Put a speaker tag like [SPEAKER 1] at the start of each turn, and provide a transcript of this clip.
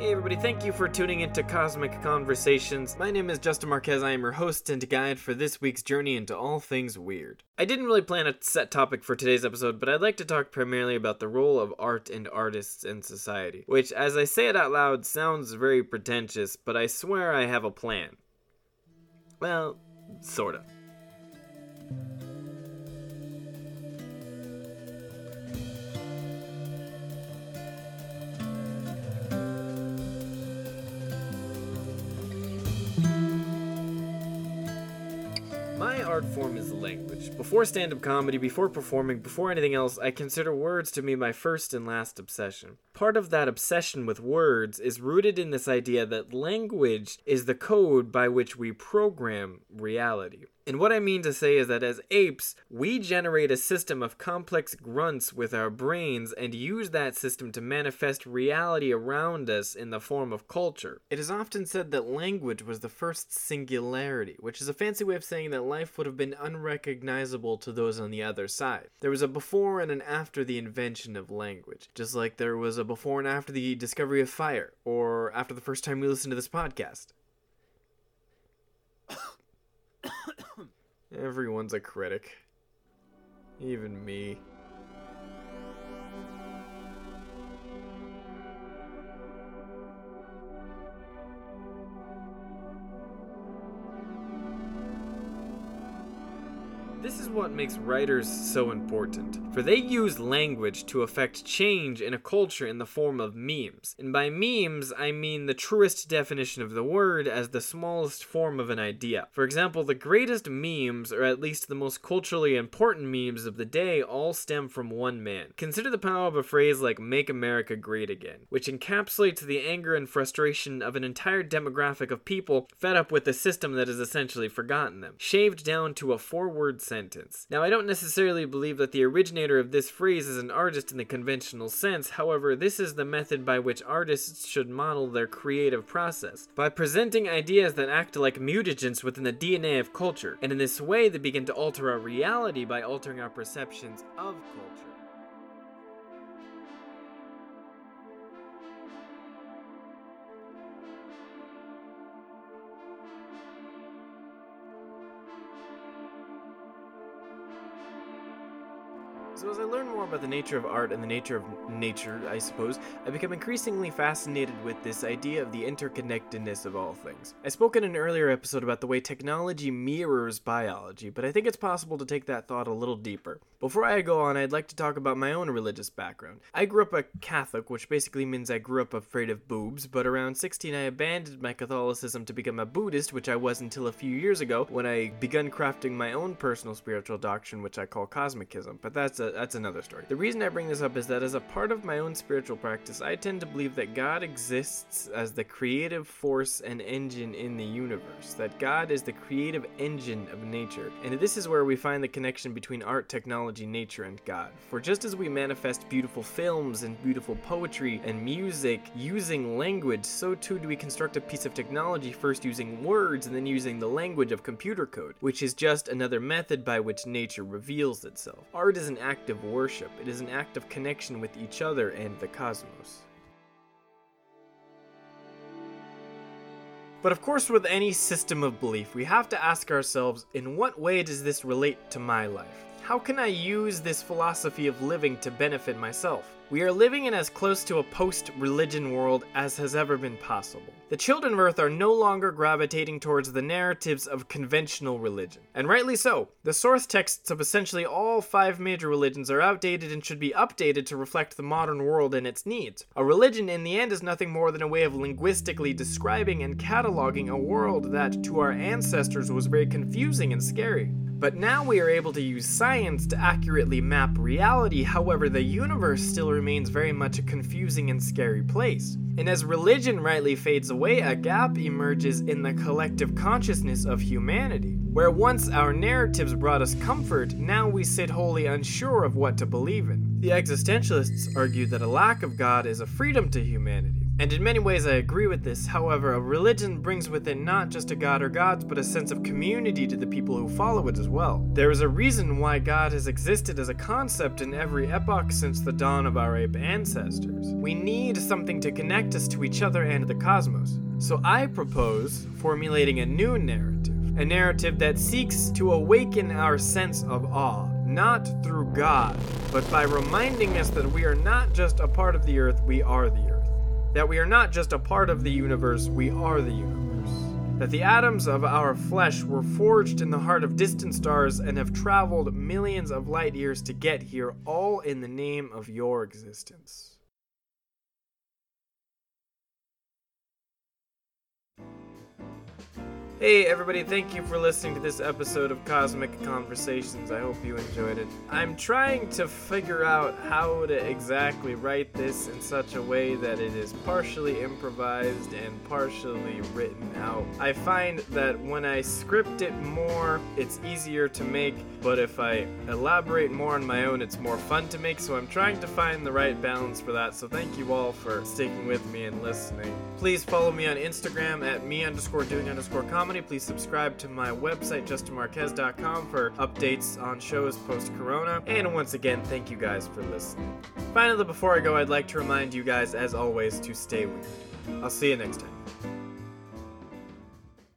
[SPEAKER 1] Hey everybody, thank you for tuning into Cosmic Conversations. My name is Justin Marquez. I am your host and guide for this week's journey into all things weird. I didn't really plan a set topic for today's episode, but I'd like to talk primarily about the role of art and artists in society, which, as I say it out loud, sounds very pretentious, but I swear I have a plan. Well, sorta. My art form is language. Before stand up comedy, before performing, before anything else, I consider words to be my first and last obsession. Part of that obsession with words is rooted in this idea that language is the code by which we program reality. And what I mean to say is that as apes, we generate a system of complex grunts with our brains and use that system to manifest reality around us in the form of culture. It is often said that language was the first singularity, which is a fancy way of saying that life would have been unrecognizable to those on the other side. There was a before and an after the invention of language, just like there was a before and after the discovery of fire, or after the first time we listened to this podcast. Everyone's a critic. Even me. This is what makes writers so important, for they use language to affect change in a culture in the form of memes. And by memes, I mean the truest definition of the word as the smallest form of an idea. For example, the greatest memes, or at least the most culturally important memes of the day, all stem from one man. Consider the power of a phrase like Make America Great Again, which encapsulates the anger and frustration of an entire demographic of people fed up with a system that has essentially forgotten them, shaved down to a four word sentence. Now, I don't necessarily believe that the originator of this phrase is an artist in the conventional sense, however, this is the method by which artists should model their creative process, by presenting ideas that act like mutagens within the DNA of culture, and in this way they begin to alter our reality by altering our perceptions of culture. So, as I learn more about the nature of art and the nature of nature, I suppose, I become increasingly fascinated with this idea of the interconnectedness of all things. I spoke in an earlier episode about the way technology mirrors biology, but I think it's possible to take that thought a little deeper. Before I go on, I'd like to talk about my own religious background. I grew up a Catholic, which basically means I grew up afraid of boobs, but around 16 I abandoned my Catholicism to become a Buddhist, which I was until a few years ago when I began crafting my own personal spiritual doctrine, which I call cosmicism. But that's a that's another story. The reason I bring this up is that as a part of my own spiritual practice, I tend to believe that God exists as the creative force and engine in the universe, that God is the creative engine of nature. And this is where we find the connection between art, technology, nature, and God. For just as we manifest beautiful films and beautiful poetry and music using language, so too do we construct a piece of technology first using words and then using the language of computer code, which is just another method by which nature reveals itself. Art is an act of worship, it is an act of connection with each other and the cosmos. But of course, with any system of belief, we have to ask ourselves in what way does this relate to my life? How can I use this philosophy of living to benefit myself? We are living in as close to a post religion world as has ever been possible. The children of Earth are no longer gravitating towards the narratives of conventional religion. And rightly so. The source texts of essentially all five major religions are outdated and should be updated to reflect the modern world and its needs. A religion, in the end, is nothing more than a way of linguistically describing and cataloging a world that, to our ancestors, was very confusing and scary. But now we are able to use science to accurately map reality, however, the universe still remains very much a confusing and scary place. And as religion rightly fades away, a gap emerges in the collective consciousness of humanity. Where once our narratives brought us comfort, now we sit wholly unsure of what to believe in. The existentialists argue that a lack of God is a freedom to humanity. And in many ways, I agree with this. However, a religion brings with it not just a god or gods, but a sense of community to the people who follow it as well. There is a reason why God has existed as a concept in every epoch since the dawn of our ape ancestors. We need something to connect us to each other and the cosmos. So I propose formulating a new narrative, a narrative that seeks to awaken our sense of awe not through God, but by reminding us that we are not just a part of the earth, we are the earth that we are not just a part of the universe, we are the universe. That the atoms of our flesh were forged in the heart of distant stars and have traveled millions of light years to get here, all in the name of your existence. Hey, everybody, thank you for listening to this episode of Cosmic Conversations. I hope you enjoyed it. I'm trying to figure out how to exactly write this in such a way that it is partially improvised and partially written out. I find that when I script it more, it's easier to make, but if I elaborate more on my own, it's more fun to make, so I'm trying to find the right balance for that. So thank you all for sticking with me and listening. Please follow me on Instagram at me underscore doing underscore comedy comedy, please subscribe to my website, justinmarquez.com, for updates on shows post corona. And once again, thank you guys for listening. Finally, before I go, I'd like to remind you guys, as always, to stay weird. I'll see you next time.